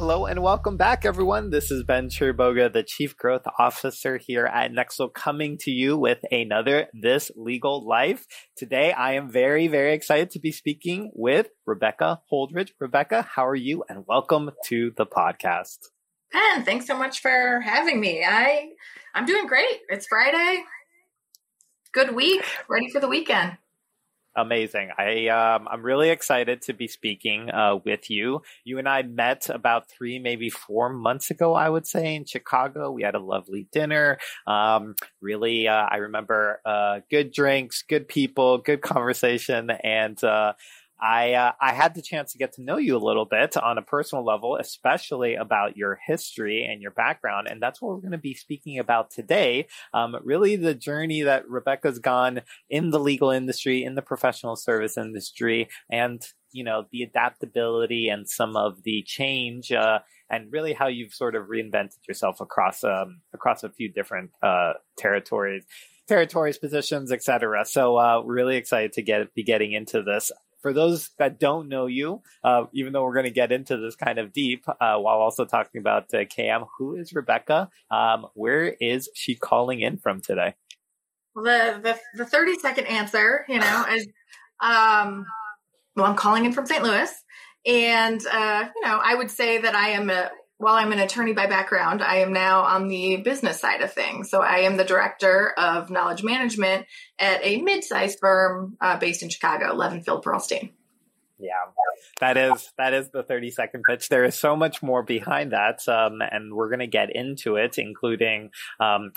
hello, and welcome back, everyone. This is Ben Chiriboga, the Chief Growth Officer here at Nexl, coming to you with another This Legal Life. Today, I am very, very excited to be speaking with Rebecca Holdredge. Rebecca, how are you? And welcome to the podcast. Ben, thanks so much for having me. I I'm doing great. It's Friday. Good week. Ready for the weekend. Amazing. I um, I'm really excited to be speaking uh, with you. You and I met about three, maybe four months ago. I would say in Chicago. We had a lovely dinner. Um, really, uh, I remember uh, good drinks, good people, good conversation, and uh, I uh, I had the chance to get to know you a little bit on a personal level, especially about your history and your background, and that's what we're going to be speaking about today. Um, really, the journey that Rebecca's gone in the legal industry, in the professional service industry, and you know the adaptability and some of the change. Uh, and really, how you've sort of reinvented yourself across um, across a few different uh, territories territories, positions, etc. So, uh, really excited to get be getting into this for those that don't know you, uh, even though we're going to get into this kind of deep, uh, while also talking about uh, KM, who is Rebecca? Um, where is she calling in from today? The, the, the 30 second answer, you know, is, um, well, I'm calling in from St. Louis. And, uh, you know, I would say that I am a, while I'm an attorney by background, I am now on the business side of things. So I am the director of knowledge management at a mid-sized firm uh, based in Chicago, Levenfeld Pearlstein. Yeah, that is that is the thirty second pitch. There is so much more behind that, um, and we're going to get into it, including. Um,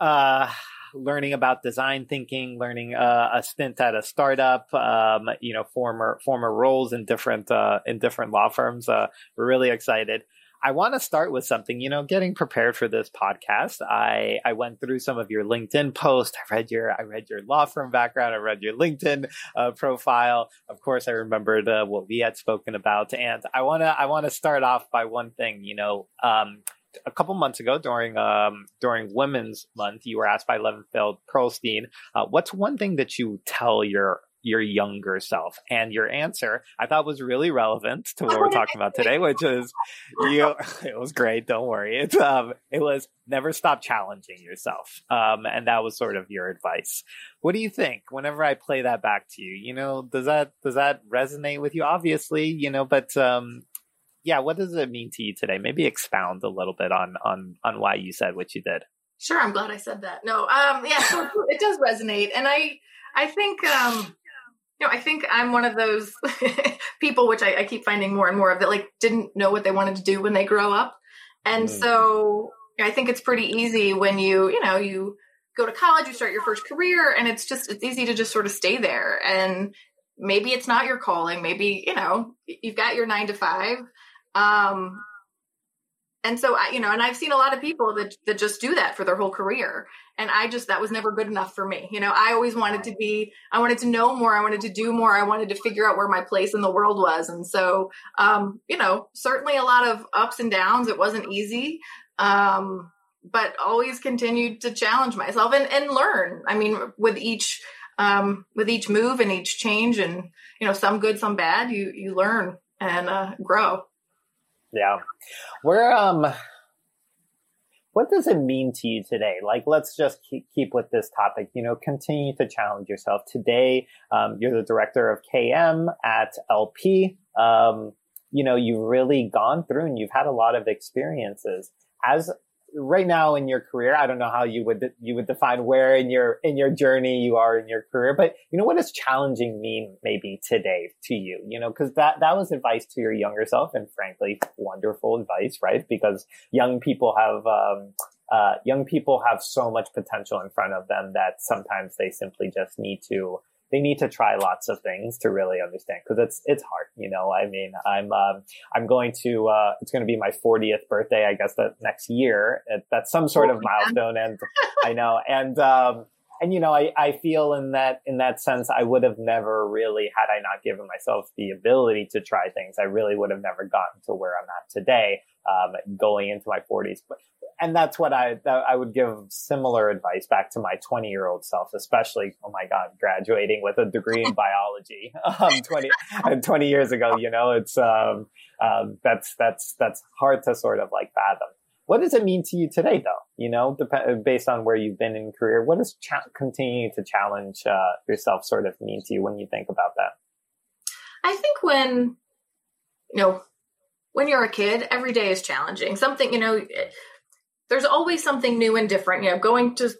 uh, learning about design thinking, learning uh, a stint at a startup, um, you know, former former roles in different uh, in different law firms. Uh, we're really excited. I want to start with something, you know, getting prepared for this podcast. I, I went through some of your LinkedIn posts. I read your, I read your law firm background. I read your LinkedIn uh, profile. Of course, I remembered uh, what we had spoken about. And I want to, I want to start off by one thing, you know, um, a couple months ago during um, during Women's Month, you were asked by Levenfeld Pearlstein, uh, "What's one thing that you tell your your younger self? And your answer I thought was really relevant to what we're talking about today, which is you it was great, don't worry. It's um it was never stop challenging yourself. Um and that was sort of your advice. What do you think whenever I play that back to you? You know, does that does that resonate with you? Obviously, you know, but um yeah, what does it mean to you today? Maybe expound a little bit on on on why you said what you did. Sure, I'm glad I said that. No, um, yeah, so it does resonate, and I, I think, um, you know, I think I'm one of those people, which I, I, keep finding more and more of that, like didn't know what they wanted to do when they grow up. And mm. so I think it's pretty easy when you, you know, you go to college, you start your first career and it's just, it's easy to just sort of stay there. And maybe it's not your calling. Maybe, you know, you've got your nine to five. Um, and so I, you know, and I've seen a lot of people that that just do that for their whole career. And I just that was never good enough for me. You know, I always wanted to be I wanted to know more, I wanted to do more, I wanted to figure out where my place in the world was. And so um, you know, certainly a lot of ups and downs. It wasn't easy. Um, but always continued to challenge myself and, and learn. I mean, with each um, with each move and each change and you know, some good, some bad, you you learn and uh, grow. Yeah. Where um what does it mean to you today? Like, let's just keep, keep with this topic. You know, continue to challenge yourself. Today, um, you're the director of KM at LP. Um, you know, you've really gone through and you've had a lot of experiences. As right now in your career, I don't know how you would you would define where in your in your journey you are in your career, but you know what does challenging mean maybe today to you? You know, because that that was advice to your younger self, and frankly, wonderful advice, right? Because young people have um, uh, young people have so much potential in front of them that sometimes they simply just need to they need to try lots of things to really understand because it's it's hard you know? I mean i'm um, i'm going to uh, it's going to be my 40th birthday i guess that next year. That's some sort oh, of milestone and i know and um, and you know I, I feel in that in that sense i would have never really had i not given myself the ability to try things i really would have never gotten to where i'm at today um, going into my 40s but and that's what I that I would give similar advice back to my 20 year old self, especially oh my god, graduating with a degree in biology um 20 20 years ago. You know, it's um, um that's that's that's hard to sort of like fathom. What does it mean to you today, though? You know, dep- based on where you've been in career, what does cha- continuing to challenge uh, yourself sort of mean to you when you think about that? I think when you know when you're a kid, every day is challenging. Something you know, there's always something new and different. You know, going to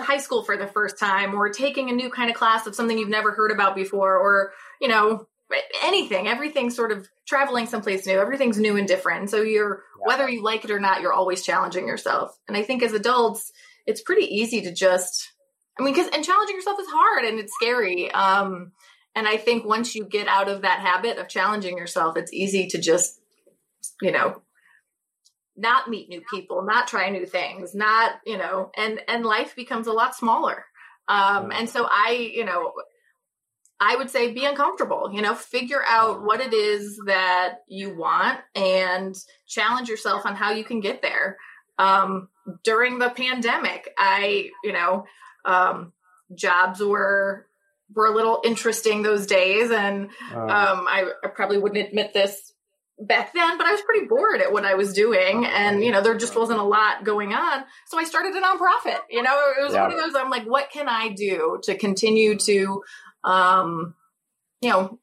high school for the first time, or taking a new kind of class of something you've never heard about before, or you know, anything, everything sort of traveling someplace new, everything's new and different. So you're, yeah. whether you like it or not, you're always challenging yourself. And I think as adults, it's pretty easy to just, I mean, cause, and challenging yourself is hard and it's scary. Um, and I think once you get out of that habit of challenging yourself, it's easy to just, you know, not meet new people, not try new things, not, you know, and, and life becomes a lot smaller. Um, and so I, you know, I would say be uncomfortable, you know, figure out what it is that you want and challenge yourself on how you can get there. Um, during the pandemic, I, you know, um, jobs were were a little interesting those days, and uh. um, I, I probably wouldn't admit this back then, but I was pretty bored at what I was doing. Uh-huh. And, you know, there just wasn't a lot going on. So I started a nonprofit. You know, it was yeah. one of those, I'm like, what can I do to continue to um, you know,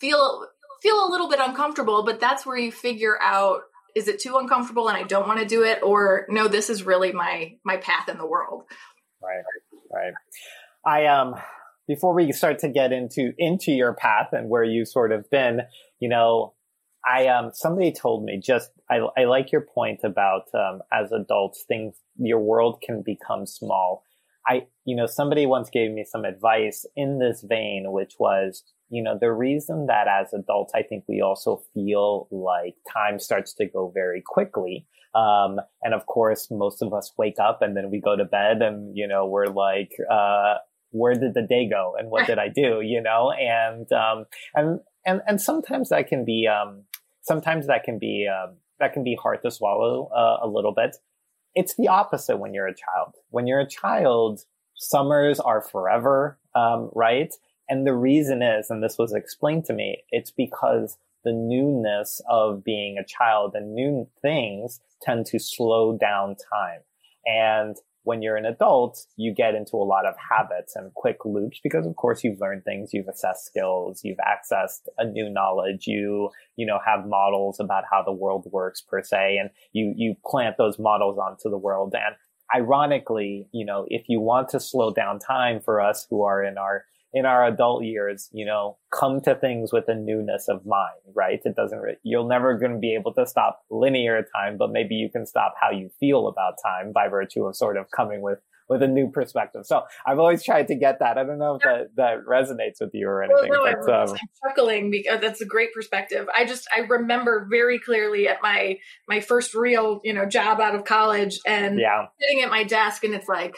feel feel a little bit uncomfortable, but that's where you figure out is it too uncomfortable and I don't want to do it or no, this is really my my path in the world. Right. Right. I um before we start to get into into your path and where you've sort of been, you know, I um somebody told me just I I like your point about um as adults things your world can become small I, you know, somebody once gave me some advice in this vein, which was, you know, the reason that as adults, I think we also feel like time starts to go very quickly. Um, and of course, most of us wake up and then we go to bed and, you know, we're like, uh, where did the day go and what did I do, you know? And, um, and, and, and sometimes that can be, um, sometimes that can be, um, that can be hard to swallow uh, a little bit it's the opposite when you're a child. When you're a child, summers are forever, um, right? And the reason is, and this was explained to me, it's because the newness of being a child and new things tend to slow down time. And when you're an adult, you get into a lot of habits and quick loops because of course you've learned things, you've assessed skills, you've accessed a new knowledge, you, you know, have models about how the world works per se, and you, you plant those models onto the world. And ironically, you know, if you want to slow down time for us who are in our in our adult years, you know, come to things with a newness of mind, right? It doesn't, re- you're never going to be able to stop linear time, but maybe you can stop how you feel about time by virtue of sort of coming with, with a new perspective. So I've always tried to get that. I don't know if that, that resonates with you or anything. Well, no, but, I'm, um, chuckling because that's a great perspective. I just, I remember very clearly at my, my first real, you know, job out of college and yeah. sitting at my desk and it's like,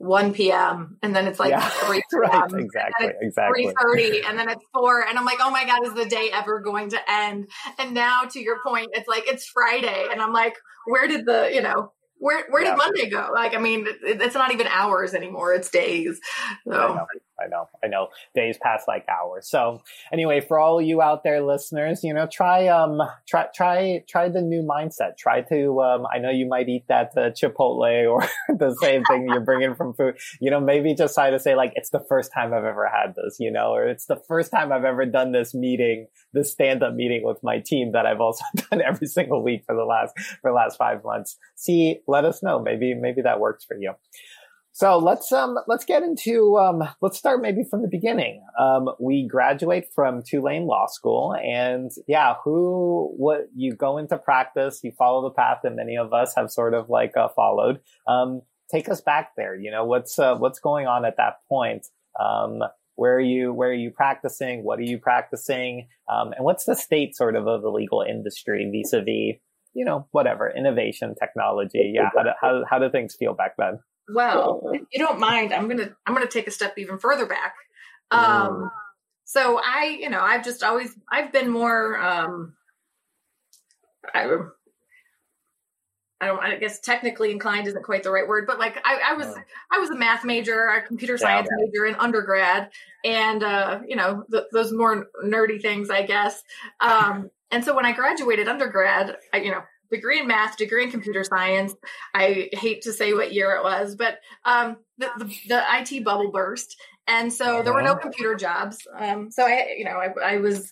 1 p.m. and then it's like yeah, 3 p.m. Right, exactly, exactly. 3:30 and then it's 4 and I'm like, "Oh my god, is the day ever going to end?" And now to your point, it's like it's Friday and I'm like, "Where did the, you know, where where yeah. did Monday go? Like, I mean, it's not even hours anymore; it's days. So. I know, I know, Days pass like hours. So, anyway, for all you out there, listeners, you know, try um, try try try the new mindset. Try to um, I know you might eat that uh, Chipotle or the same thing you're bringing from food. You know, maybe just try to say like, it's the first time I've ever had this. You know, or it's the first time I've ever done this meeting, this stand up meeting with my team that I've also done every single week for the last for the last five months. See let us know. Maybe maybe that works for you. So let's um let's get into um let's start maybe from the beginning. Um, we graduate from Tulane Law School, and yeah, who what you go into practice, you follow the path that many of us have sort of like uh, followed. Um, take us back there. You know what's uh, what's going on at that point. Um, where are you where are you practicing? What are you practicing? Um, and what's the state sort of of the legal industry vis-a-vis you know, whatever, innovation, technology. Yeah. How do, how, how do things feel back then? Well, if you don't mind, I'm going to, I'm to take a step even further back. Um, mm. so I, you know, I've just always, I've been more, um, I, I don't. I guess technically inclined isn't quite the right word, but like I, I was. I was a math major, a computer science yeah, major in undergrad, and uh, you know th- those more nerdy things, I guess. Um, and so when I graduated undergrad, I, you know, degree in math, degree in computer science. I hate to say what year it was, but um, the, the, the IT bubble burst, and so there were no uh-huh. computer jobs. Um, so I, you know, I, I was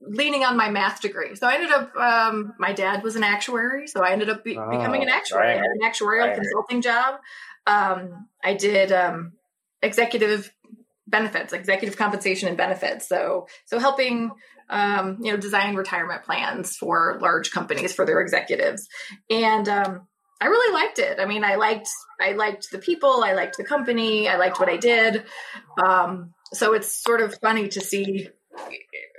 leaning on my math degree. So I ended up, um, my dad was an actuary. So I ended up be- oh, becoming an actuary, right. an actuarial right. consulting job. Um, I did, um, executive benefits, executive compensation and benefits. So, so helping, um, you know, design retirement plans for large companies for their executives. And, um, I really liked it. I mean, I liked, I liked the people, I liked the company, I liked what I did. Um, so it's sort of funny to see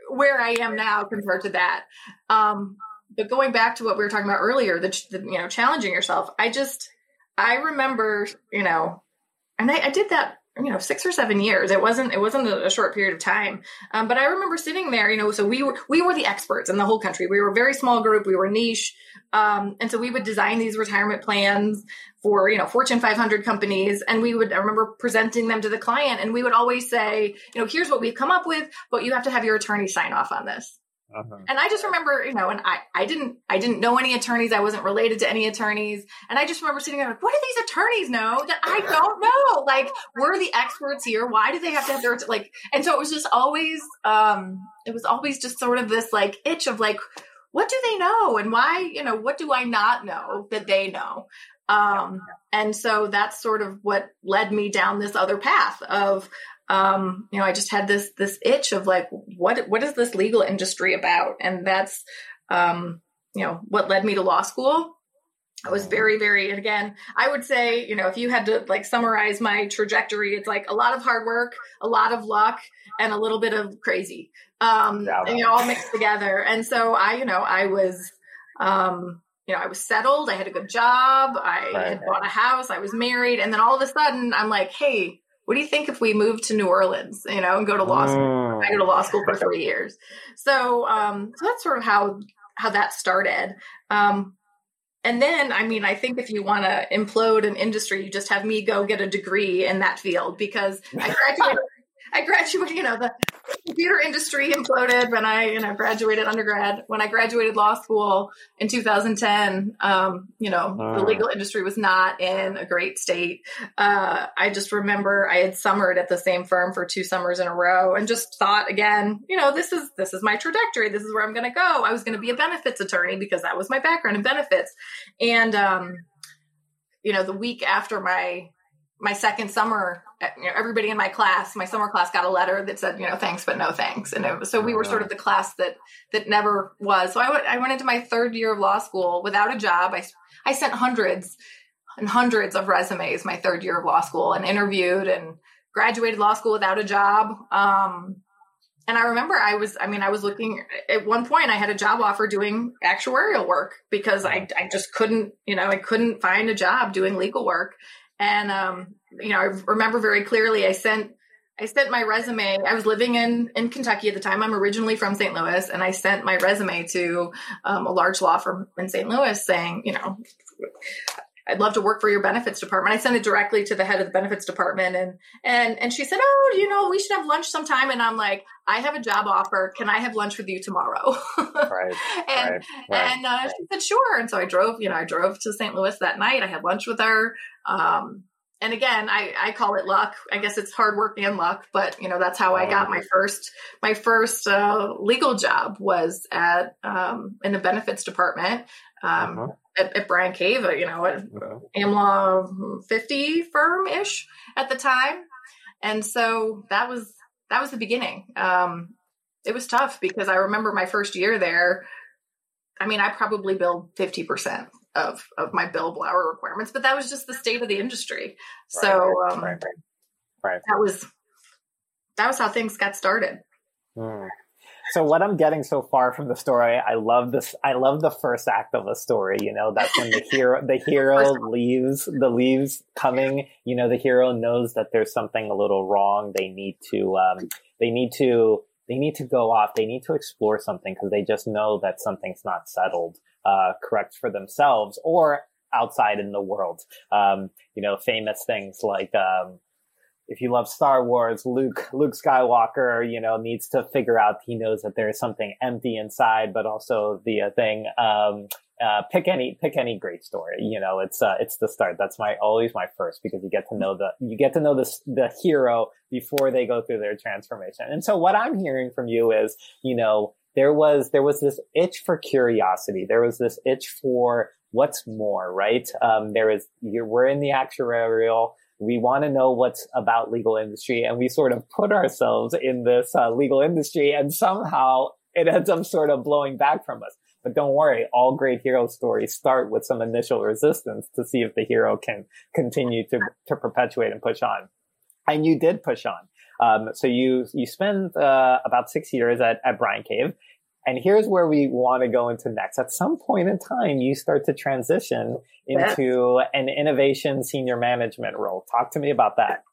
where I am now compared to that. Um, but going back to what we were talking about earlier, the, the, you know challenging yourself. I just I remember you know, and I, I, did that you know six or seven years. It wasn't it wasn't a, short period of time. Um, but I remember sitting there, you know, so we were we were the experts in the whole country. We were a very small group. We were niche, um, and so we would design these retirement plans for you know Fortune 500 companies, and we would I remember presenting them to the client, and we would always say, you know, here's what we've come up with, but you have to have your attorney sign off on this. Uh-huh. And I just remember, you know, and I, I didn't, I didn't know any attorneys. I wasn't related to any attorneys. And I just remember sitting there like, what do these attorneys know that I don't know? Like, we're the experts here. Why do they have to have their, like, and so it was just always, um, it was always just sort of this like itch of like, what do they know? And why, you know, what do I not know that they know? Um, and so that's sort of what led me down this other path of, um, you know, I just had this this itch of like, what what is this legal industry about? And that's, um, you know, what led me to law school. I was very, very, and again, I would say, you know, if you had to like summarize my trajectory, it's like a lot of hard work, a lot of luck, and a little bit of crazy, um, and you know, all mixed together. And so I, you know, I was, um, you know, I was settled. I had a good job. I right, had bought a house. I was married. And then all of a sudden I'm like, Hey, what do you think if we move to New Orleans, you know, and go to law school? Mm. I go to law school for three years. So, um, so that's sort of how, how that started. Um, and then, I mean, I think if you want to implode an industry, you just have me go get a degree in that field because I graduated I graduated, you know, the computer industry imploded when I, you know, graduated undergrad. When I graduated law school in 2010, um, you know, the legal industry was not in a great state. Uh, I just remember I had summered at the same firm for two summers in a row and just thought again, you know, this is, this is my trajectory. This is where I'm going to go. I was going to be a benefits attorney because that was my background in benefits. And, um, you know, the week after my my second summer, uh, you know, everybody in my class, my summer class, got a letter that said, you know, thanks but no thanks, and was, so we were sort of the class that that never was. So I went, I went into my third year of law school without a job. I I sent hundreds and hundreds of resumes my third year of law school and interviewed and graduated law school without a job. Um, and I remember I was, I mean, I was looking at one point, I had a job offer doing actuarial work because I, I just couldn't, you know, I couldn't find a job doing legal work. And um, you know, I remember very clearly I sent I sent my resume. I was living in in Kentucky at the time. I'm originally from St. Louis, and I sent my resume to um, a large law firm in St. Louis, saying, you know, I'd love to work for your benefits department. I sent it directly to the head of the benefits department, and and and she said, oh, you know, we should have lunch sometime. And I'm like, I have a job offer. Can I have lunch with you tomorrow? right. and right, right, and uh, she said, sure. And so I drove. You know, I drove to St. Louis that night. I had lunch with her. Um, and again, I, I call it luck. I guess it's hard work and luck, but you know, that's how I got my first, my first, uh, legal job was at, um, in the benefits department, um, uh-huh. At, at Bryan Cave, you know, at AmLaw 50 firm ish at the time. And so that was, that was the beginning. Um, it was tough because I remember my first year there. I mean, I probably billed 50% of of my billable hour requirements, but that was just the state of the industry. Right, so um, right, right, right, that was that was how things got started. Mm. So what I'm getting so far from the story, I love this. I love the first act of a story. You know, that's when the hero, the hero leaves, the leaves coming. You know, the hero knows that there's something a little wrong. They need to, um, they need to, they need to go off. They need to explore something because they just know that something's not settled uh, correct for themselves or outside in the world. Um, you know, famous things like, um, if you love Star Wars, Luke, Luke Skywalker, you know, needs to figure out, he knows that there is something empty inside, but also the uh, thing, um, uh, pick any, pick any great story. You know, it's, uh, it's the start. That's my, always my first because you get to know the, you get to know the, the hero before they go through their transformation. And so what I'm hearing from you is, you know, there was, there was this itch for curiosity. There was this itch for what's more, right? Um, there is, we're in the actuarial, we want to know what's about legal industry and we sort of put ourselves in this uh, legal industry and somehow it ends up sort of blowing back from us. But don't worry, all great hero stories start with some initial resistance to see if the hero can continue to, to perpetuate and push on. And you did push on. Um, so you, you spend, uh, about six years at, at Bryan Cave and here's where we want to go into next. At some point in time, you start to transition into an innovation senior management role. Talk to me about that.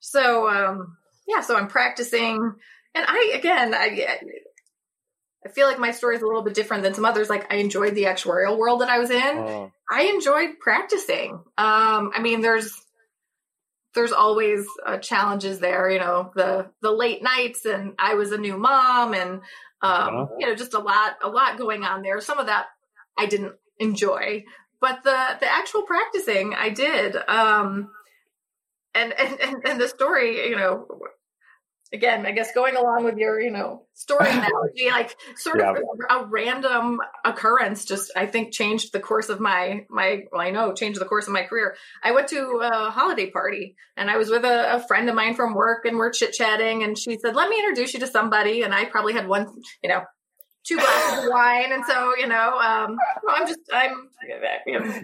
So, um, yeah, so I'm practicing and I, again, I, I feel like my story is a little bit different than some others. Like I enjoyed the actuarial world that I was in. Oh. I enjoyed practicing. Um, I mean, there's, there's always uh, challenges there, you know, the, the late nights and I was a new mom and, um, uh-huh. you know, just a lot, a lot going on there. Some of that I didn't enjoy, but the the actual practicing I did. Um, and and and, and the story, you know, again, I guess going along with your, you know, story analogy, like sort yeah. of a, random occurrence just I think changed the course of my my well, I know changed the course of my career. I went to a holiday party and I was with a, a friend of mine from work and we're chit chatting and she said, "Let me introduce you to somebody." And I probably had one, you know, two glasses of wine, and so you know, um, I'm just I'm you know,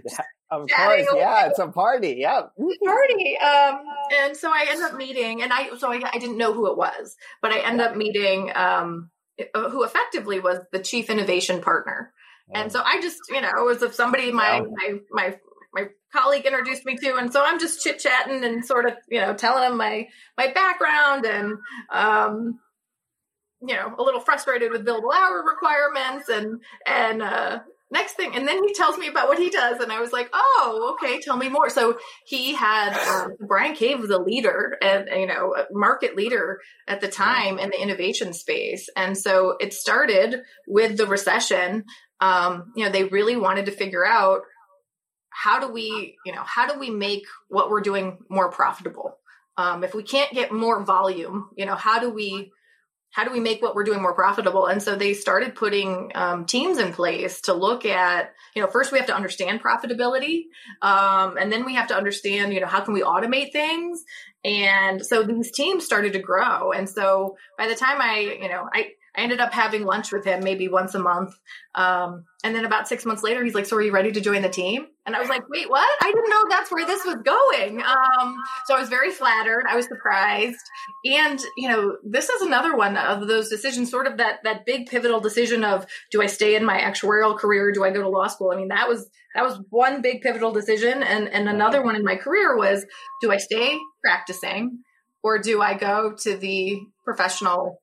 of course, yeah, it's a party. Yeah, party. Um, and so I end up meeting, and I so I, I didn't know who it was, but I end up meeting um, uh, who effectively was the chief innovation partner. And so I just, you know, it was if somebody my my my my colleague introduced me to, and so I'm just chit chatting and sort of, you know, telling him my my background and um, you know, a little frustrated with billable hour requirements and and uh next thing. And then he tells me about what he does and i was like oh okay tell me more. So he had um, bryan cave was a leader and you know a market leader at the time in the innovation space. And so it started with the recession. Um, you know they really wanted to figure out how do we you know how do we make what we're doing more profitable? Um, if we can't get more volume you know how do we how do we make what we're doing more profitable? And so they started putting um, teams in place to look at, you know, first we have to understand profitability, um, and then we have to understand, you know, how can we automate things? And so these teams started to grow. And so by the time I, you know, I I ended up having lunch with him maybe once a month. Um, and then about six months later, he's like, So are you ready to join the team? And I was like, Wait, what? I didn't know that's where this was going. Um, so I was very flattered. I was surprised. And, you know, this is another one of those decisions, sort of that, that big pivotal decision of do I stay in my actuarial career? Do I go to law school? I mean, that was, that was one big pivotal decision. And, and another one in my career was do I stay practicing or do I go to the professional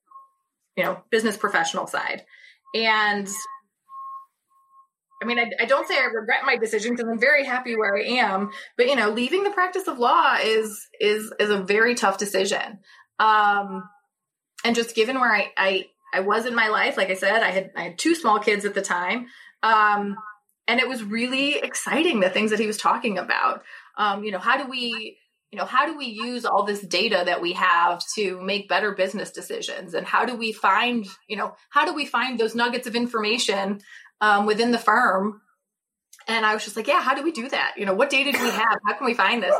you know, business professional side. And I mean, I, I, don't say I regret my decision because I'm very happy where I am. But you know, leaving the practice of law is is is a very tough decision. Um, and just given where I, I I was in my life, like I said, I had I had two small kids at the time, um, and it was really exciting the things that he was talking about. Um, you know, how do we you know how do we use all this data that we have to make better business decisions? And how do we find you know how do we find those nuggets of information um, within the firm? And i was just like yeah how do we do that? You know what data do we have? How can we find this?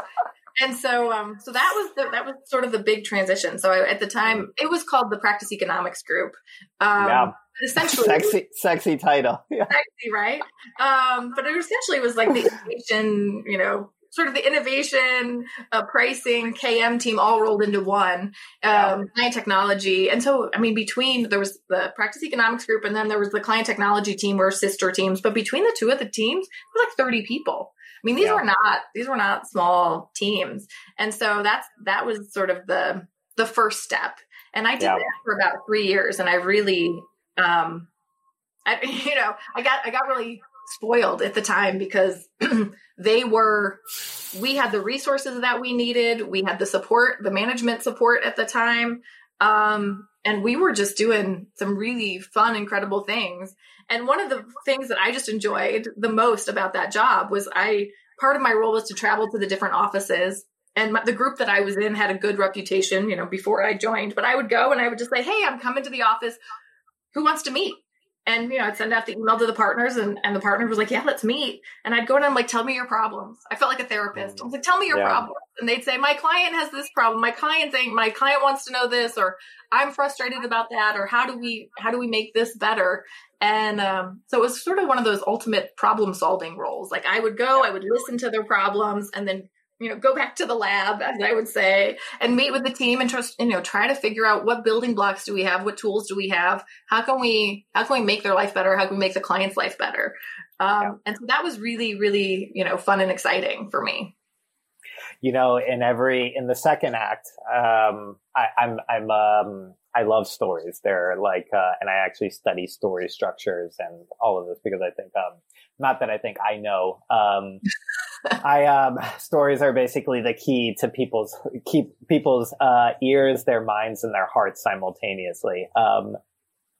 And so um so that was the that was sort of the big transition. So I, at the time it was called the practice economics group. Um yeah. essentially sexy sexy title. Yeah. sexy right? Um but it essentially was like the innovation you know sort of the innovation, uh, pricing, KM team all rolled into one, um, client technology. And so, I mean, between there was the practice economics group and then there was the client technology team were sister teams, but between the two of the teams, it was like 30 people. I mean, these yeah. were not, these were not small teams. And so that's, that was sort of the, the first step. And I did yeah. that for about three years and I really, um, I, you know, I got, I got really spoiled at the time because they were we had the resources that we needed. We had the support the management support at the time. Um, and we were just doing some really fun incredible things. And one of the things that i just enjoyed the most about that job was i part of my role was to travel to the different offices. And my, the group that i was in had a good reputation you know before i joined but i would go and i would just say hey i'm coming to the office. Who wants to meet and you know, I'd send out the email to the partners, and, and the partner was like, "Yeah, let's meet." And I'd go in and I'm like, "Tell me your problems." I felt like a therapist. I was like, "Tell me your yeah. problems," and they'd say, "My client has this problem. My client saying my client wants to know this, or I'm frustrated about that, or how do we how do we make this better?" And um, so it was sort of one of those ultimate problem solving roles. Like I would go, I would listen to their problems, and then you know, go back to the lab, as I would say, and meet with the team and trust, you know, try to figure out what building blocks do we have, what tools do we have, how can we, how can we make their life better, how can we make the client's life better, um, yeah. and so that was really, really, you know, fun and exciting for me. You know, in every in the second act, um, I, I'm I'm um, I love stories. They're like, uh, and I actually study story structures and all of this because I think, um, not that I think I know, um, I um, stories are basically the key to people's keep people's uh, ears, their minds, and their hearts simultaneously. Um,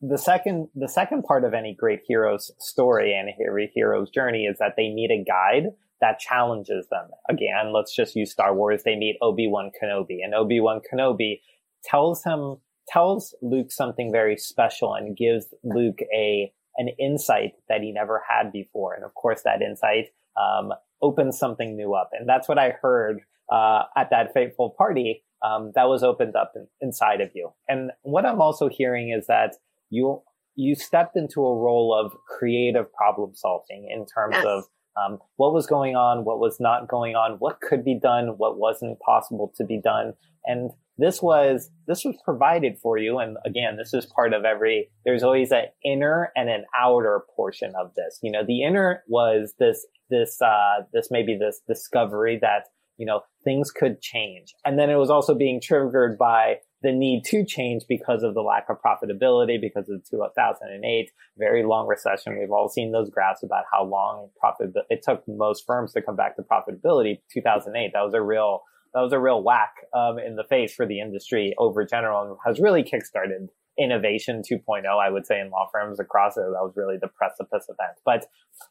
the second the second part of any great hero's story and every hero's journey is that they need a guide that challenges them. Again, let's just use Star Wars. They meet Obi Wan Kenobi, and Obi Wan Kenobi tells him tells Luke something very special and gives Luke a an insight that he never had before. And of course, that insight um, opens something new up. And that's what I heard uh, at that fateful party um, that was opened up in, inside of you. And what I'm also hearing is that you you stepped into a role of creative problem solving in terms yes. of um, what was going on, what was not going on, what could be done, what wasn't possible to be done, and this was this was provided for you and again this is part of every there's always an inner and an outer portion of this. You know the inner was this this uh this maybe this discovery that you know things could change. And then it was also being triggered by the need to change because of the lack of profitability because of 2008 very long recession. We've all seen those graphs about how long profit it took most firms to come back to profitability. 2008 that was a real that was a real whack um, in the face for the industry over general and has really kickstarted innovation 2.0 i would say in law firms across it. That was really the precipice event but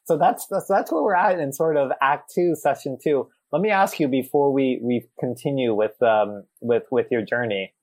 so that's that's, that's where we're at in sort of act two session two. Let me ask you before we we continue with um with with your journey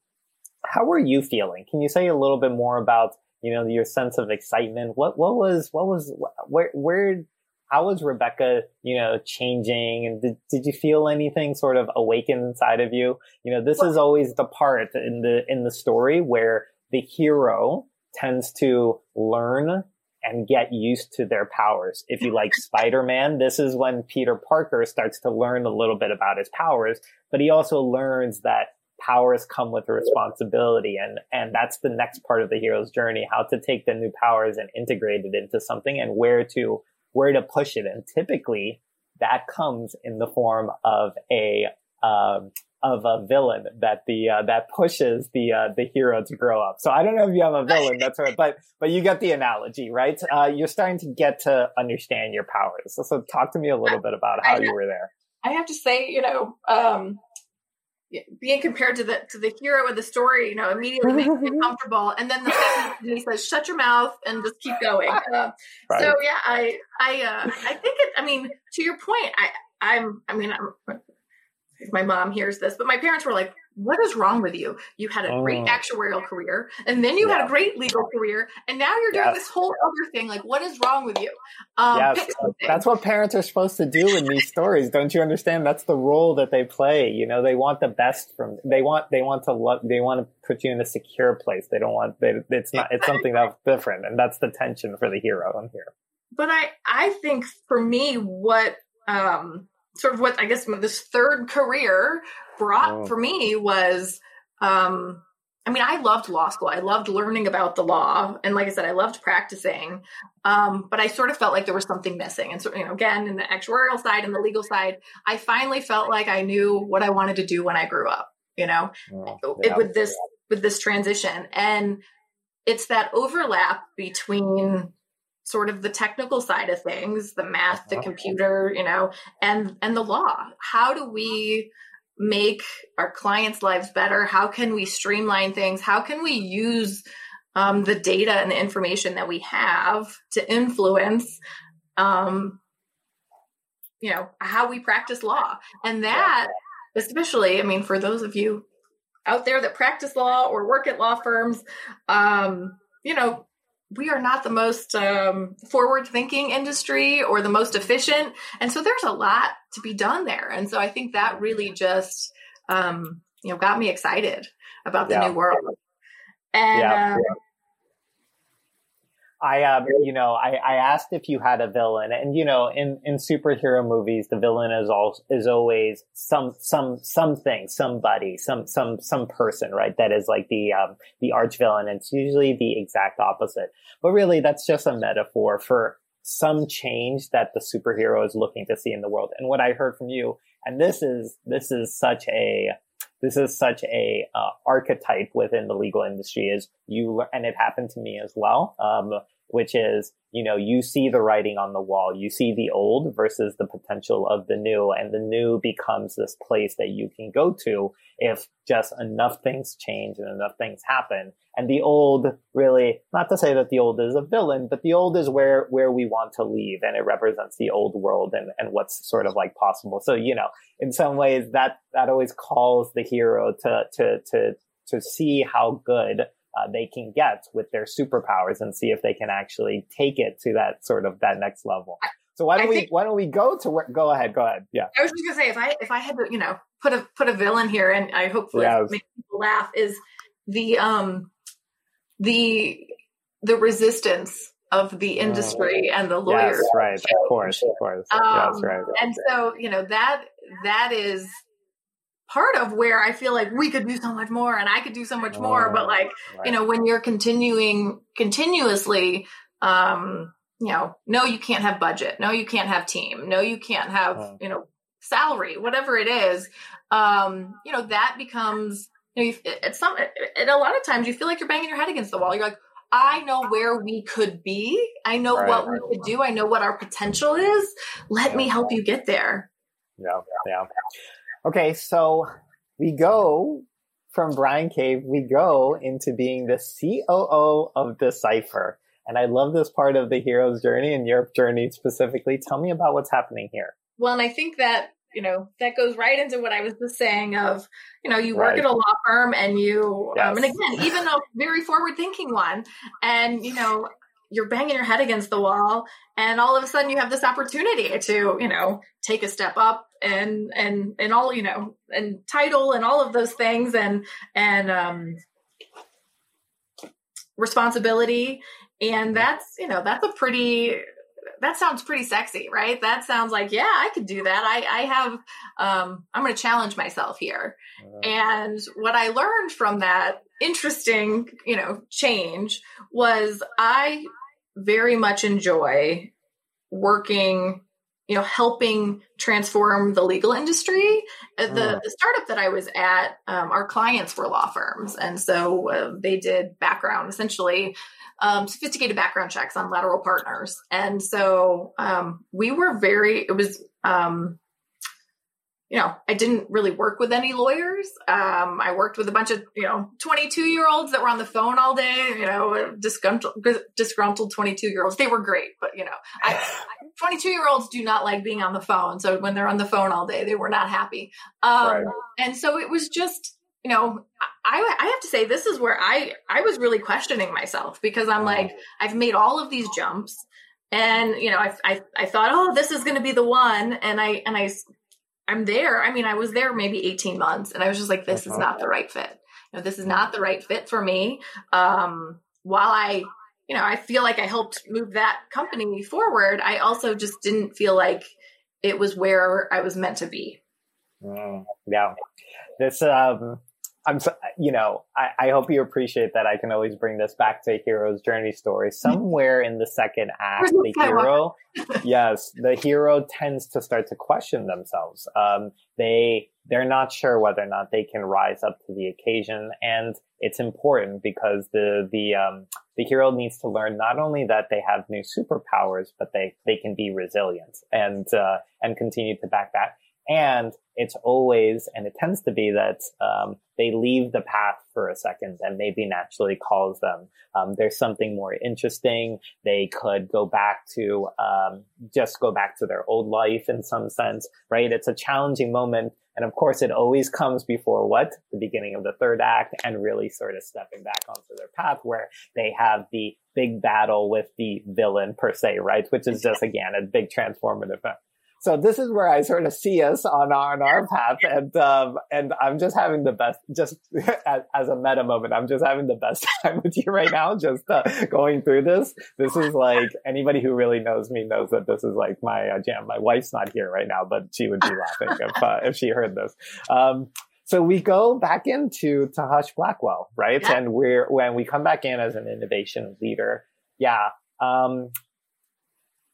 how are you feeling? Can you say a little bit more about you know your sense of excitement? What what was what was where where how was Rebecca, you know, changing? And did, did you feel anything sort of awaken inside of you? You know, this well, is always the part in the, in the story where the hero tends to learn and get used to their powers. If you like Spider-Man, this is when Peter Parker starts to learn a little bit about his powers, but he also learns that powers come with a responsibility and and that's the next part of the hero's journey how to take the new powers and integrate it into something and where to where to push it. And typically that comes in the form of a, um, of a villain that the uh, that pushes the uh, the hero to grow up. So I don't know if you have a villain that's right, but but you get the analogy, right? Uh, you're starting to get to understand your powers. So, so talk to me a little bit about how you were there. I have to say, you know, um, being compared to the to the hero of the story, you know, immediately makes me uncomfortable. And then the he says, "Shut your mouth and just keep going." Uh, right. So yeah, I I uh, I think it. I mean, to your point, I I'm I mean, I'm, if my mom hears this, but my parents were like, what is wrong with you? You had a great oh. actuarial career, and then you yeah. had a great legal career, and now you're doing yes. this whole other thing. Like, what is wrong with you? Um, yes, that's what parents are supposed to do in these stories. Don't you understand? That's the role that they play. You know, they want the best from. They want. They want to. love. they want to put you in a secure place. They don't want. They, it's not. It's something that's different, and that's the tension for the hero in here. But I, I think for me, what um, sort of what I guess this third career brought oh. for me was um I mean, I loved law school. I loved learning about the law. And like I said, I loved practicing. Um, but I sort of felt like there was something missing. And so, you know, again, in the actuarial side and the legal side, I finally felt like I knew what I wanted to do when I grew up, you know, oh, yeah. it, with this, with this transition. And it's that overlap between sort of the technical side of things, the math, the uh-huh. computer, you know, and and the law. How do we make our clients' lives better? How can we streamline things? How can we use um, the data and the information that we have to influence, um, you know, how we practice law? And that, especially, I mean, for those of you out there that practice law or work at law firms, um, you know, we are not the most um, forward thinking industry or the most efficient. And so there's a lot to be done there. And so I think that really just, um, you know, got me excited about the yeah. new world. And, yeah. Um, I, um, you know, I, I asked if you had a villain, and you know, in, in superhero movies, the villain is all is always some some something, somebody, some some some person, right? That is like the um, the arch villain. And it's usually the exact opposite, but really, that's just a metaphor for some change that the superhero is looking to see in the world. And what I heard from you, and this is this is such a this is such a uh, archetype within the legal industry is you and it happened to me as well. Um, which is, you know, you see the writing on the wall. You see the old versus the potential of the new and the new becomes this place that you can go to if just enough things change and enough things happen. And the old really, not to say that the old is a villain, but the old is where, where we want to leave and it represents the old world and, and what's sort of like possible. So, you know, in some ways that, that always calls the hero to, to, to, to see how good uh, they can get with their superpowers and see if they can actually take it to that sort of that next level. So why don't we why don't we go to where, go ahead go ahead yeah I was just gonna say if I if I had to you know put a put a villain here and I hopefully yes. make people laugh is the um the the resistance of the mm. industry and the lawyers yes, right of course of course um, yes right and so you know that that is part of where I feel like we could do so much more and I could do so much oh, more. But like, right. you know, when you're continuing continuously, um, you know, no, you can't have budget. No, you can't have team. No, you can't have, oh. you know, salary, whatever it is. Um, you know, that becomes, you know, it's some, and a lot of times you feel like you're banging your head against the wall. You're like, I know where we could be. I know right. what we could do. I know what our potential is. Let yeah. me help you get there. Yeah. Yeah. Okay, so we go from Bryan Cave, we go into being the COO of Decipher. And I love this part of the hero's journey and your journey specifically. Tell me about what's happening here. Well, and I think that, you know, that goes right into what I was just saying of, you know, you work right. at a law firm and you, yes. um, and again, even a very forward thinking one, and, you know, you're banging your head against the wall and all of a sudden you have this opportunity to you know take a step up and and and all you know and title and all of those things and and um responsibility. And that's you know that's a pretty that sounds pretty sexy right? That sounds like yeah i could do that. I i have um i'm going to challenge myself here. Uh, and what i learned from that interesting you know change was i very much enjoy working you know helping transform the legal industry. Uh, the, mm. the startup that i was at um, our clients were law firms. And so uh, they did background essentially um, sophisticated background checks on lateral partners. And so um, we were very it was um, you know, I didn't really work with any lawyers. Um, I worked with a bunch of, you know, 22 year olds that were on the phone all day, you know, disgruntled, disgruntled 22 year olds. They were great, but you know, 22 year olds do not like being on the phone. So when they're on the phone all day, they were not happy. Um, right. and so it was just, you know, I, I have to say this is where I, I was really questioning myself because I'm like, I've made all of these jumps and you know I, I, I thought oh this is going to be the one and i and i I'm there. I mean, I was there maybe 18 months and I was just like, this is not the right fit. You know, this is not the right fit for me. Um, while I, you know, I feel like I helped move that company forward, I also just didn't feel like it was where I was meant to be. Mm, yeah. This, um, I'm, so, you know, I, I, hope you appreciate that I can always bring this back to a hero's journey story. Somewhere in the second act, the hero, yes, the hero tends to start to question themselves. Um, they, they're not sure whether or not they can rise up to the occasion. And it's important because the, the, um, the hero needs to learn not only that they have new superpowers, but they, they can be resilient and, uh, and continue to back that. And it's always, and it tends to be that um, they leave the path for a second and maybe naturally calls them. Um, there's something more interesting. They could go back to, um, just go back to their old life in some sense, right? It's a challenging moment. And of course, it always comes before what? The beginning of the third act and really sort of stepping back onto their path where they have the big battle with the villain per se, right? Which is just, again, a big transformative. So this is where I sort of see us on our, on our path. And, um, and I'm just having the best, just as, as, a meta moment, I'm just having the best time with you right now, just uh, going through this. This is like anybody who really knows me knows that this is like my uh, jam. My wife's not here right now, but she would be laughing if, uh, if she heard this. Um, so we go back into to Husch Blackwell, right? Yeah. And we're, when we come back in as an innovation leader, yeah, um,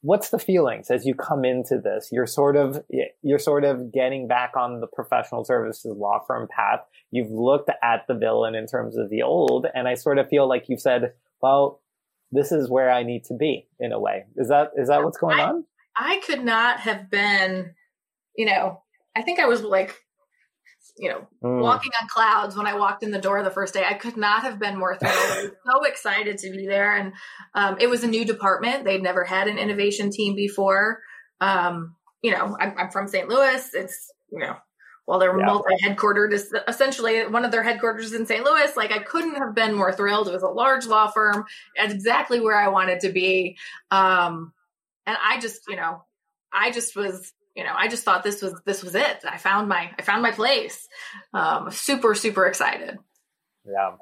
what's the feelings as you come into this? You're sort of, you're sort of getting back on the professional services law firm path. You've looked at the villain in terms of the old, and I sort of feel like you've said, well, this is where I need to be in a way. Is that, is that what's going I, on? I could not have been, you know, I think I was like you know, mm. walking on clouds when I walked in the door the first day. I could not have been more thrilled. I was so excited to be there. And um, it was a new department. They'd never had an innovation team before. Um, you know, I'm, I'm, from St. Louis. It's, you know, while they're yeah. multi headquartered, is essentially one of their headquarters in St. Louis. Like I couldn't have been more thrilled. It was a large law firm. Exactly where I wanted to be. Um, and I just, you know, I just was you know, I just thought this was this was it. I found my I found my place. Um, super super excited. Yeah.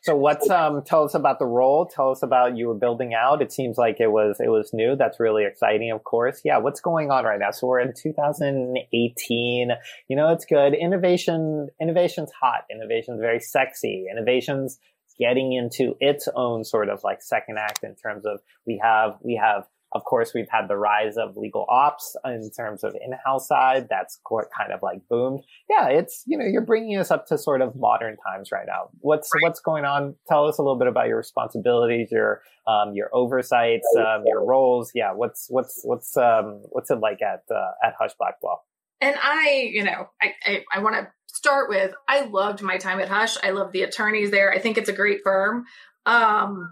So what's um tell us about the role? Tell us about you were building out. It seems like it was it was new. That's really exciting, of course. Yeah, what's going on right now? So we're in 2018. You know, it's good. Innovation innovation's hot. Innovation's very sexy. Innovation's getting into its own sort of like second act in terms of we have we have of course, we've had the rise of legal ops in terms of in-house side. That's kind of like boomed. Yeah, it's you know you're bringing us up to sort of modern times right now. What's right. what's going on? Tell us a little bit about your responsibilities, your um, your oversights, um, your roles. Yeah, what's what's what's um, what's it like at uh, at Husch Blackwell? And I, you know, I I, I want to start with I loved my time at Husch. I love the attorneys there. I think it's a great firm. Um,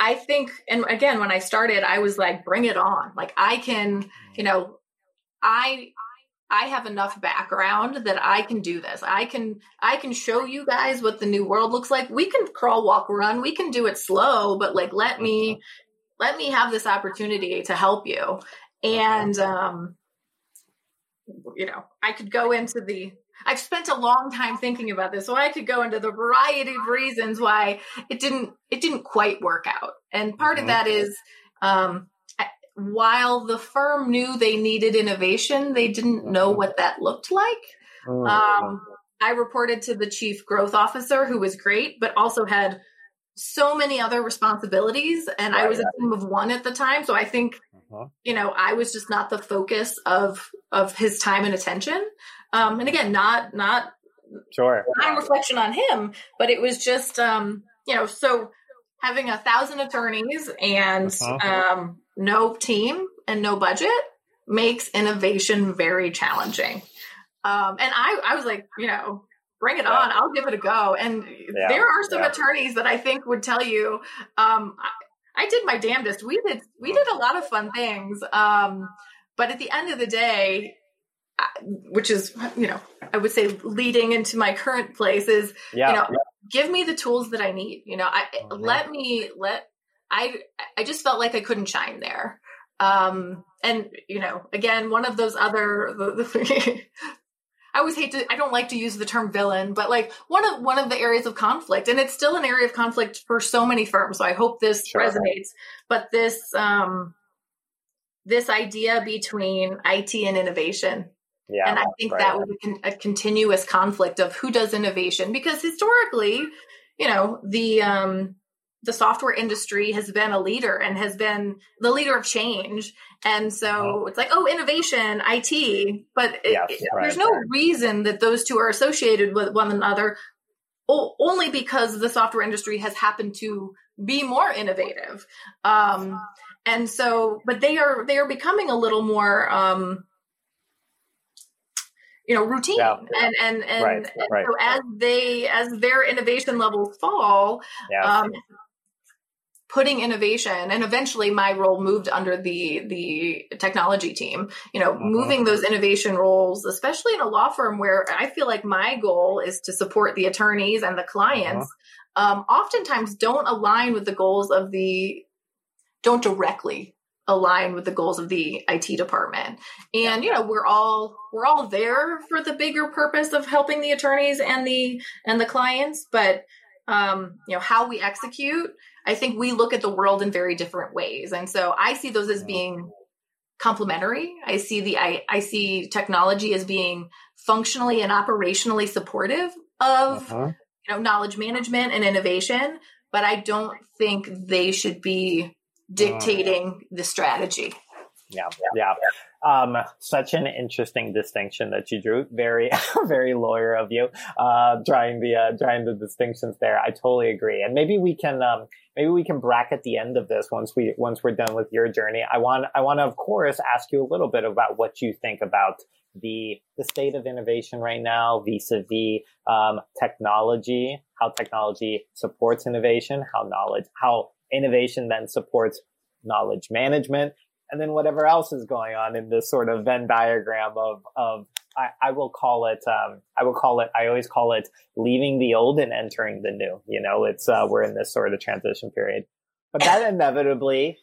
I think, and again, when I started, I was like, bring it on. Like I can, you know, I, I have enough background that I can do this. I can, I can show you guys what the new world looks like. We can crawl, walk, run. We can do it slow, but like, let me, mm-hmm. let me have this opportunity to help you. And, um, you know, I could go into the I've spent a long time thinking about this, so I could go into the variety of reasons why it didn't it didn't quite work out. And part mm-hmm. of that is um, while the firm knew they needed innovation, they didn't know what that looked like. Mm-hmm. Um, I reported to the chief growth officer, who was great, but also had so many other responsibilities. And right. I was a team of one at the time, so I think uh-huh. you know I was just not the focus of of his time and attention. Um, and again, not not sure not reflection on him, but it was just um, you know so having a thousand attorneys and uh-huh. um, no team and no budget makes innovation very challenging. Um, and I, I was like, you know, bring it yeah. on. I'll give it a go. And yeah. there are some yeah. attorneys that I think would tell you, um, I, I, did my damnedest. We did, we did a lot of fun things. Um, but at the end of the day, which is you know i would say leading into my current place is yeah, you know yeah. give me the tools that i need you know i mm-hmm. let me let i i just felt like i couldn't shine there um and you know again one of those other the, the I always hate to I don't like to use the term villain, but like one of one of the areas of conflict and it's still an area of conflict for so many firms. So I hope this sure. resonates. But this um this idea between IT and innovation Yeah, and I think right. that was a, a continuous conflict of who does innovation because historically, you know, the um, the software industry has been a leader and has been the leader of change. And so uh-huh. it's like, oh, innovation, IT, but it, yes, it, right, there's no right. reason that those two are associated with one another only because the software industry has happened to be more innovative. Um, and so, but they are, they are becoming a little more, um, you know, routine. Yeah. And, and, and, right, and so as they, as their innovation levels fall, yeah. um, putting innovation and eventually my role moved under the the technology team you know mm-hmm. moving those innovation roles especially in a law firm where i feel like my goal is to support the attorneys and the clients mm-hmm. um, oftentimes don't align with the goals of the don't directly align with the goals of the IT department. And you know, we're all we're all there for the bigger purpose of helping the attorneys and the and the clients, but um, you know, how we execute I think we look at the world in very different ways. And so I see those as being complementary. I see the I, I see technology as being functionally and operationally supportive of uh-huh. you know knowledge management and innovation, but I don't think they should be dictating uh, the strategy. Yeah, yeah. Um, such an interesting distinction that you drew. Very, very lawyer of you, uh, drawing the, uh, drawing the distinctions there. I totally agree. And maybe we can, um, maybe we can bracket the end of this once we, once we're done with your journey. I want, I want to, of course, ask you a little bit about what you think about the, the state of innovation right now vis-a-vis, um, technology, how technology supports innovation, how knowledge, how innovation then supports knowledge management and then whatever else is going on in this sort of Venn diagram of of I, I will call it um, I will call it I always call it leaving the old and entering the new. You know, it's uh, we're in this sort of transition period, but that inevitably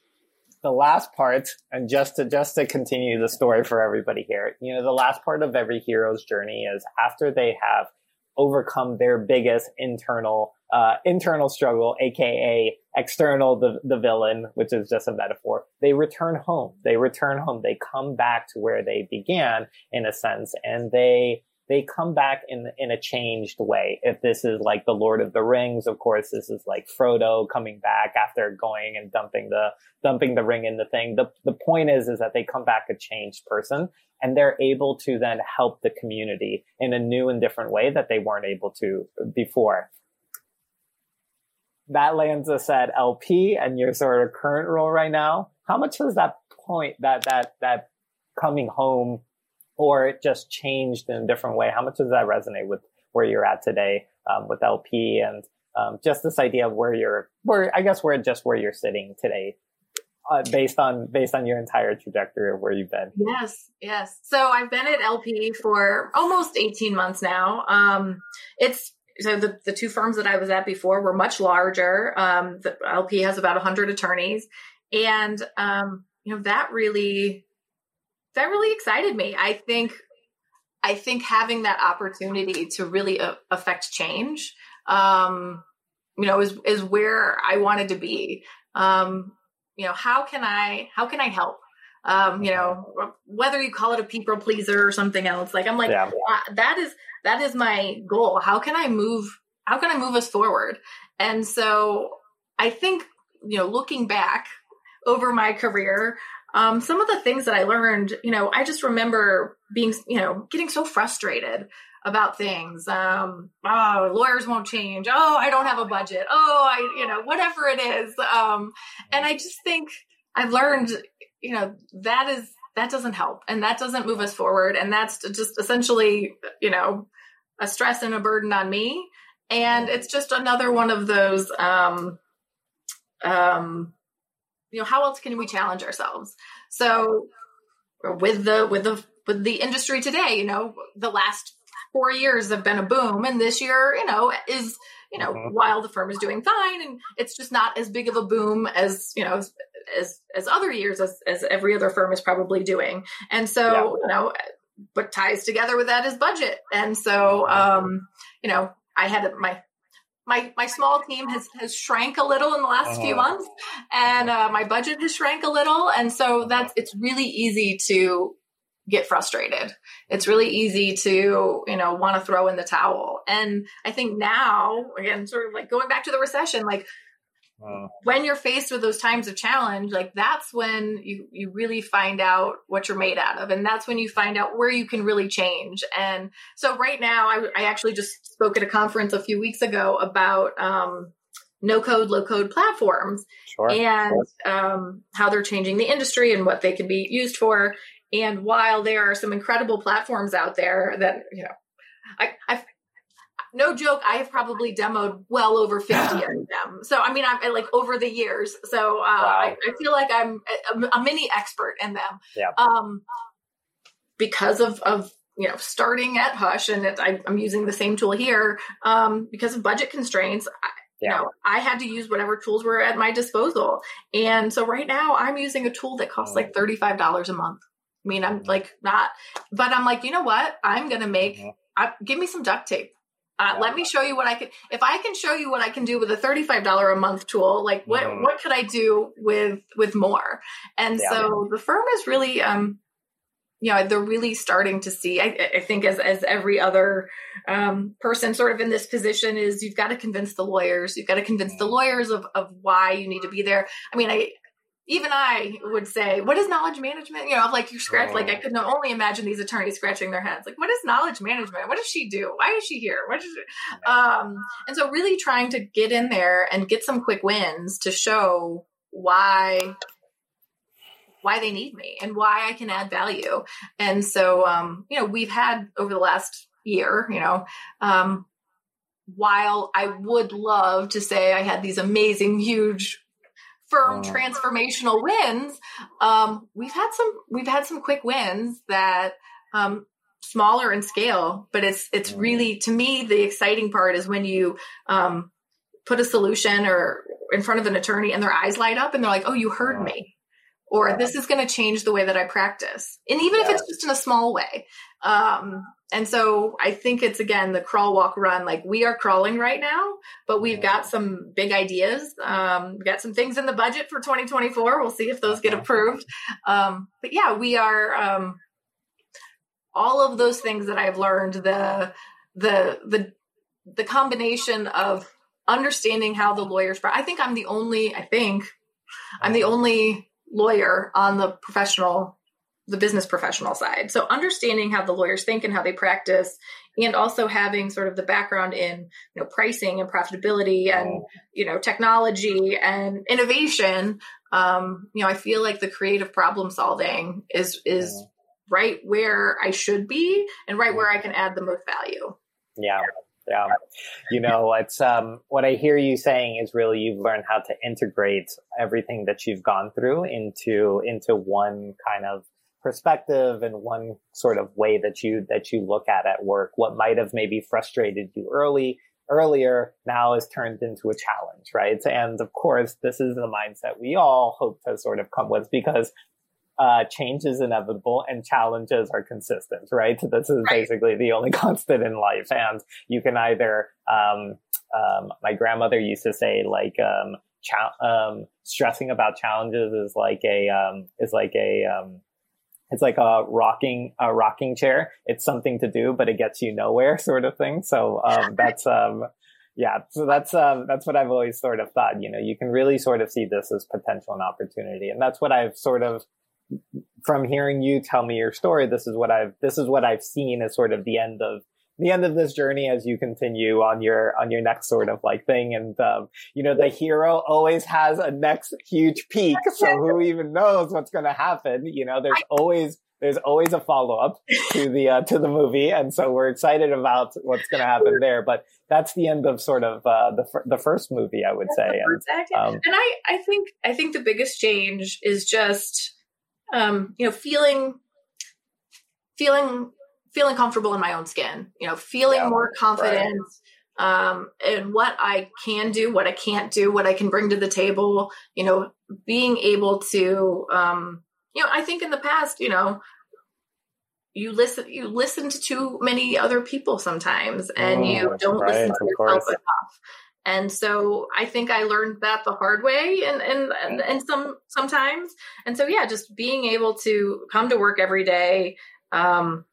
the last part and just to just to continue the story for everybody here you know the last part of every hero's journey is after they have overcome their biggest internal uh, internal struggle, aka external the, the villain, which is just a metaphor. They return home. They return home. They come back to where they began in a sense, and they they come back in in a changed way. If this is like the Lord of the Rings, of course, this is like Frodo coming back after going and dumping the dumping the ring in the thing. The the point is is that they come back a changed person, and they're able to then help the community in a new and different way that they weren't able to before that lands us at LP and your sort of current role right now. How much does that point, that, that, that coming home or it just changed in a different way? How much does that resonate with where you're at today, um, with LP and, um, just this idea of where you're, where, I guess where just where you're sitting today uh, based on based on your entire trajectory of where you've been. Yes, yes. So I've been at LP for almost 18 months now. Um, it's so the, the two firms that I was at before were much larger. Um, the LP has about 100 attorneys, and um, you know that really that really excited me. I think I think having that opportunity to really a- affect change, um, you know, is is where I wanted to be. Um, you know, how can I how can I help? Um, you know, whether you call it a people pleaser or something else, like I'm like, yeah. uh, that is, that is my goal. How can I move, how can I move us forward? And so I think, you know, looking back over my career, um, some of the things that I learned, you know, I just remember being, you know, getting so frustrated about things. Um, oh, lawyers won't change. Oh, I don't have a budget. Oh, I, you know, whatever it is. Um, and I just think I've learned, you know, that is, that doesn't help and that doesn't move us forward. And that's just essentially, you know, a stress and a burden on me. And it's just another one of those, um, um, you know, how else can we challenge ourselves? So with the, with the, with the industry today, you know, the last four years have been a boom and this year, you know, is, you know, mm-hmm. while the firm is doing fine and it's just not as big of a boom as, you know, as as other years as as every other firm is probably doing. And so, yeah. you know, what ties together with that is budget. And so um, you know, I had my my my small team has has shrank a little in the last uh-huh. few months and uh, my budget has shrank a little and so that's it's really easy to get frustrated. It's really easy to, you know, want to throw in the towel. And I think now, again, sort of like going back to the recession, like uh, when you're faced with those times of challenge, like that's when you, you really find out what you're made out of. And that's when you find out where you can really change. And so right now, I, I actually just spoke at a conference a few weeks ago about, um, no code, low code platforms sure, and sure. Um, how they're changing the industry and what they can be used for. And while there are some incredible platforms out there that, you know, I, I've, no joke, I have probably demoed well over 50 of them. So, I mean, I'm like over the years. So, uh, wow. I, I, feel like I'm a, a, mini expert in them. Yeah. Um, because of, of, you know, starting at Husch and it, I, am using the same tool here, um, because of budget constraints. I, yeah. You know, I had to use whatever tools were at my disposal. And so right now I'm using a tool that costs like mm. $35 a month. I mean, I'm mm-hmm. like not, but I'm like, you know what? I'm going to make, mm-hmm. I, give me some duct tape. Uh, yeah. Let me show you what I can. If I can show you what I can do with a thirty-five dollar a month tool, like what mm. what could I do with with more? And yeah. so the firm is really, um, you know, they're really starting to see. I, I think as as every other um, person sort of in this position is, you've got to convince the lawyers. You've got to convince the mm. lawyers of of why you need to be there. I mean, I even I would say, what is knowledge management? You know, like you scratch, like I oh. could only imagine these attorneys scratching their heads. Like, what is knowledge management? What does she do? Why is she here? What is it? Um, and so really trying to get in there and get some quick wins to show why, why they need me and why I can add value. And so, um, you know, we've had over the last year, you know, um, while I would love to say I had these amazing, huge firm transformational wins um, we've had some we've had some quick wins that um, smaller in scale but it's it's really to me the exciting part is when you um, put a solution or in front of an attorney and their eyes light up and they're like oh you heard me or this is going to change the way that i practice and even if it's just in a small way um, and so I think it's again the crawl, walk, run. Like we are crawling right now, but we've got some big ideas. Um, we got some things in the budget for 2024. We'll see if those get approved. Um, but yeah, we are. Um, all of those things that I've learned, the the the the combination of understanding how the lawyers. I think I'm the only. I think I'm the only lawyer on the professional the business professional side. So understanding how the lawyers think and how they practice and also having sort of the background in, you know, pricing and profitability and, oh. you know, technology and innovation. Um, you know, I feel like the creative problem solving is, is right where I should be and right where I can add the most value. Yeah. Yeah. You know, it's um what I hear you saying is really you've learned how to integrate everything that you've gone through into into one kind of perspective and one sort of way that you that you look at at work. What might have maybe frustrated you early earlier now is turned into a challenge right? And of course this is the mindset we all hope to sort of come with because uh, change is inevitable and challenges are consistent right? So this is basically the only constant in life. And you can either um, um, my grandmother used to say like um, cha- um, stressing about challenges is like a um, is like a um, it's like a rocking a rocking chair. It's something to do, but it gets you nowhere, sort of thing. So um, that's um, yeah. So that's um, that's what I've always sort of thought. You know, you can really sort of see this as potential and opportunity, and that's what I've sort of from hearing you tell me your story. This is what I've this is what I've seen as sort of the end of the end of this journey as you continue on your on your next sort of like thing. And um, you know the hero always has a next huge peak. So who even knows what's going to happen? You know there's always there's always a follow up to the uh, to the movie. And so we're excited about what's going to happen there. But that's the end of sort of uh, the the first movie I would say. and, um, and I I think I think the biggest change is just um, you know feeling feeling feeling comfortable in my own skin, you know, feeling yeah, more confident right. um, in what I can do, what I can't do, what I can bring to the table, you know, being able to, um, you know, I think in the past, you know, you listen you listen to too many other people sometimes and you don't right, listen to yourself course. enough and so i think i learned that the hard way and and and, and some sometimes and so yeah just being able to come to work every day um,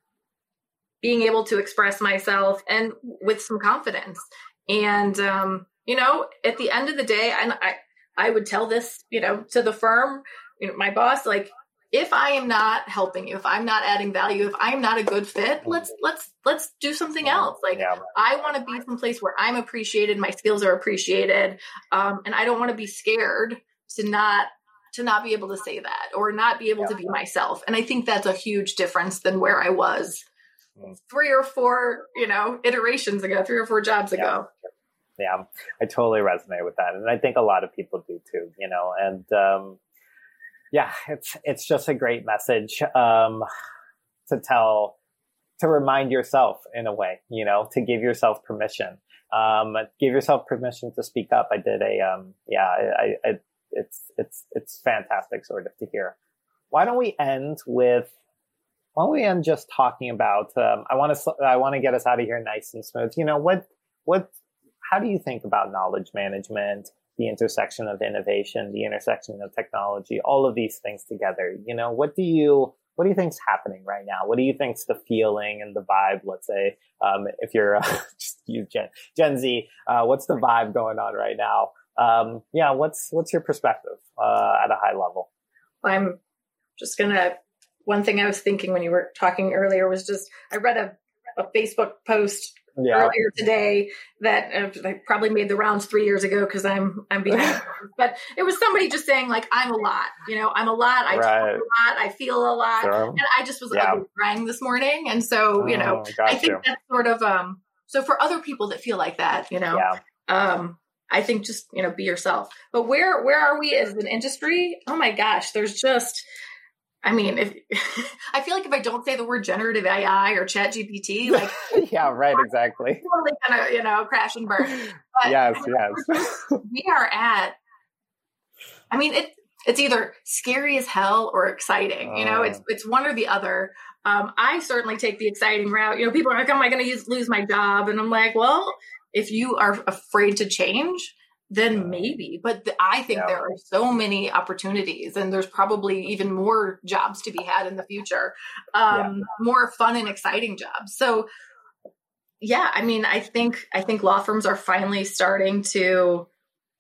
being able to express myself and with some confidence. And, um, you know, at the end of the day, and I, I would tell this, you know, to the firm, you know, my boss, like, if I am not helping you, if I'm not adding value, if I'm not a good fit, let's let's let's do something else. Like yeah. I want to be someplace where I'm appreciated, my skills are appreciated, um, and I don't want to be scared to not to not be able to say that or not be able yeah. to be myself. And I think that's a huge difference than where I was. Three or four, you know, iterations ago, three or four jobs yeah. ago. Yeah, I totally resonate with that, and I think a lot of people do too. You know, and um, yeah, it's it's just a great message um, to tell, to remind yourself in a way. You know, to give yourself permission. Um, give yourself permission to speak up. I did a um, yeah, I, I it's it's it's fantastic sort of to hear. Why don't we end with why don't we end just talking about um, I want to I want to get us out of here nice and smooth. You know what what how do you think about knowledge management, the intersection of innovation, the intersection of technology, all of these things together? You know, what do you what do you think's happening right now? What do you think's the feeling and the vibe? Let's say, um, if you're uh, just you Gen Gen Z, uh, what's the vibe going on right now? um, yeah, what's what's your perspective uh, at a high level? I'm just gonna. One thing I was thinking when you were talking earlier was just I read a, a Facebook post yeah. earlier today that uh, probably made the rounds three years ago because I'm I'm behind. but it was somebody just saying like I'm a lot, you know, I'm a lot. I right. talk a lot. I feel a lot, and I just was yeah. crying this morning, and so you know, oh, I think you. that's sort of um. So for other people that feel like that, you know, yeah. um, I think just, you know, be yourself. But where where are we as an industry? Oh my gosh, there's just I mean, if I feel like if I don't say the word generative AI or ChatGPT, like Yeah, right, exactly. Totally gonna, you know, crash and burn. But yes, yes. we are at I mean it it's either scary as hell or exciting. You know, it's uh. it's one or the other. Um, I certainly take the exciting route. You know, people are like, "Am I going to lose my job?" And I'm like, "Well, if you are afraid to change, then maybe. But the, I think yeah. there are so many opportunities, and there's probably even more jobs to be had in the future, um, yeah. more fun and exciting jobs. So, yeah, I mean, I think I think law firms are finally starting to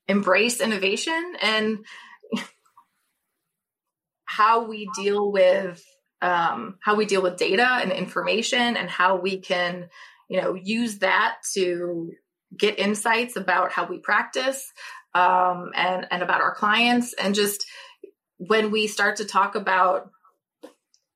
embrace innovation and how we deal with um, how we deal with data and information, and how we can you know use that to get insights about how we practice um, and and about our clients and just when we start to talk about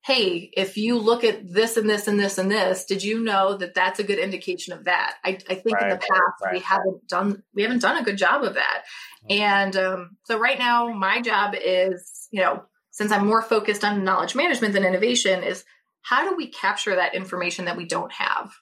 hey if you look at this and this and this and this did you know that that's a good indication of that i, I think right, in the past right. we haven't done we haven't done a good job of that mm-hmm. and um, so right now my job is you know since i'm more focused on knowledge management than innovation is how do we capture that information that we don't have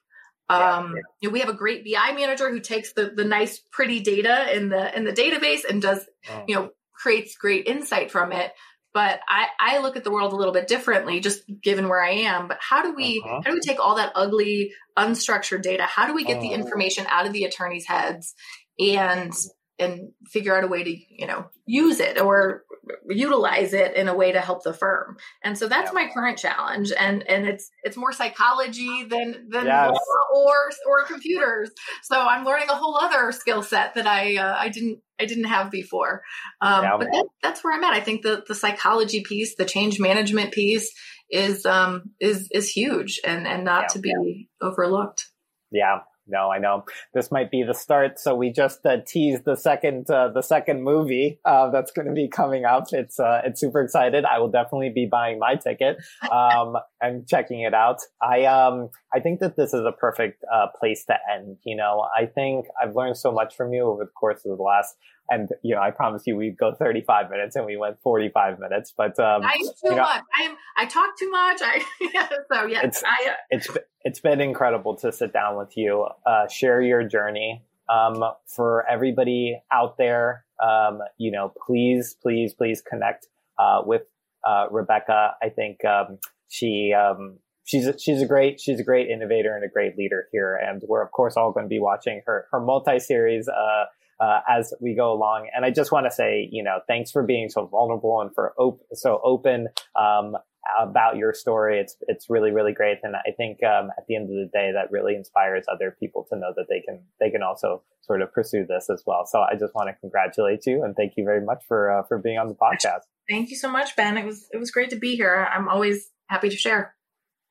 um, yeah. you know, we have a great BI manager who takes the the nice, pretty data in the in the database and does oh. you know creates great insight from it. But I, I look at the world a little bit differently, just given where I am. But how do we uh-huh. how do we take all that ugly, unstructured data? How do we get oh. the information out of the attorneys' heads and and figure out a way to you know use it or utilize it in a way to help the firm and so that's yeah. my current challenge and and it's it's more psychology than than yes. or or computers so i'm learning a whole other skill set that i uh, i didn't i didn't have before um, yeah. but that, that's where i'm at i think the the psychology piece the change management piece is um is is huge and and not yeah. to be overlooked yeah no, I know this might be the start. So we just uh, teased the second, uh, the second movie uh, that's going to be coming up. It's uh, it's super excited. I will definitely be buying my ticket um, and checking it out. I um I think that this is a perfect uh, place to end. You know, I think I've learned so much from you over the course of the last and you know, I promise you, we'd go 35 minutes, and we went 45 minutes. But um, I too you know, much. I am. I talk too much. I so yes, it's I, uh, it's it's been incredible to sit down with you, uh, share your journey. Um, for everybody out there, um, you know, please, please, please connect uh, with uh, Rebecca. I think um, she um, she's a, she's a great she's a great innovator and a great leader here, and we're of course all going to be watching her her multi series uh, uh, as we go along. And I just want to say, you know, thanks for being so vulnerable and for op- so open. Um, about your story. It's it's really really great, and I think um, at the end of the day, that really inspires other people to know that they can they can also sort of pursue this as well. So I just want to congratulate you and thank you very much for uh, for being on the podcast. Thank you so much, Ben. It was it was great to be here. I'm always happy to share.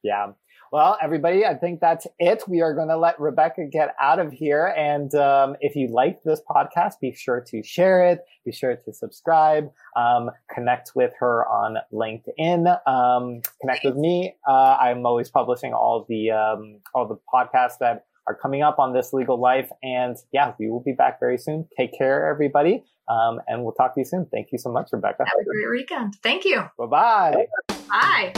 Yeah. Well, everybody, I think that's it. We are going to let Rebecca get out of here. And um, if you like this podcast, be sure to share it. Be sure to subscribe. Um, connect with her on LinkedIn. Um, connect with me. Uh, I'm always publishing all the um, all the podcasts that are coming up on this legal life. And yeah, we will be back very soon. Take care, everybody. Um, and we'll talk to you soon. Thank you so much, Rebecca. Have a great weekend. Thank you. Bye-bye. Bye.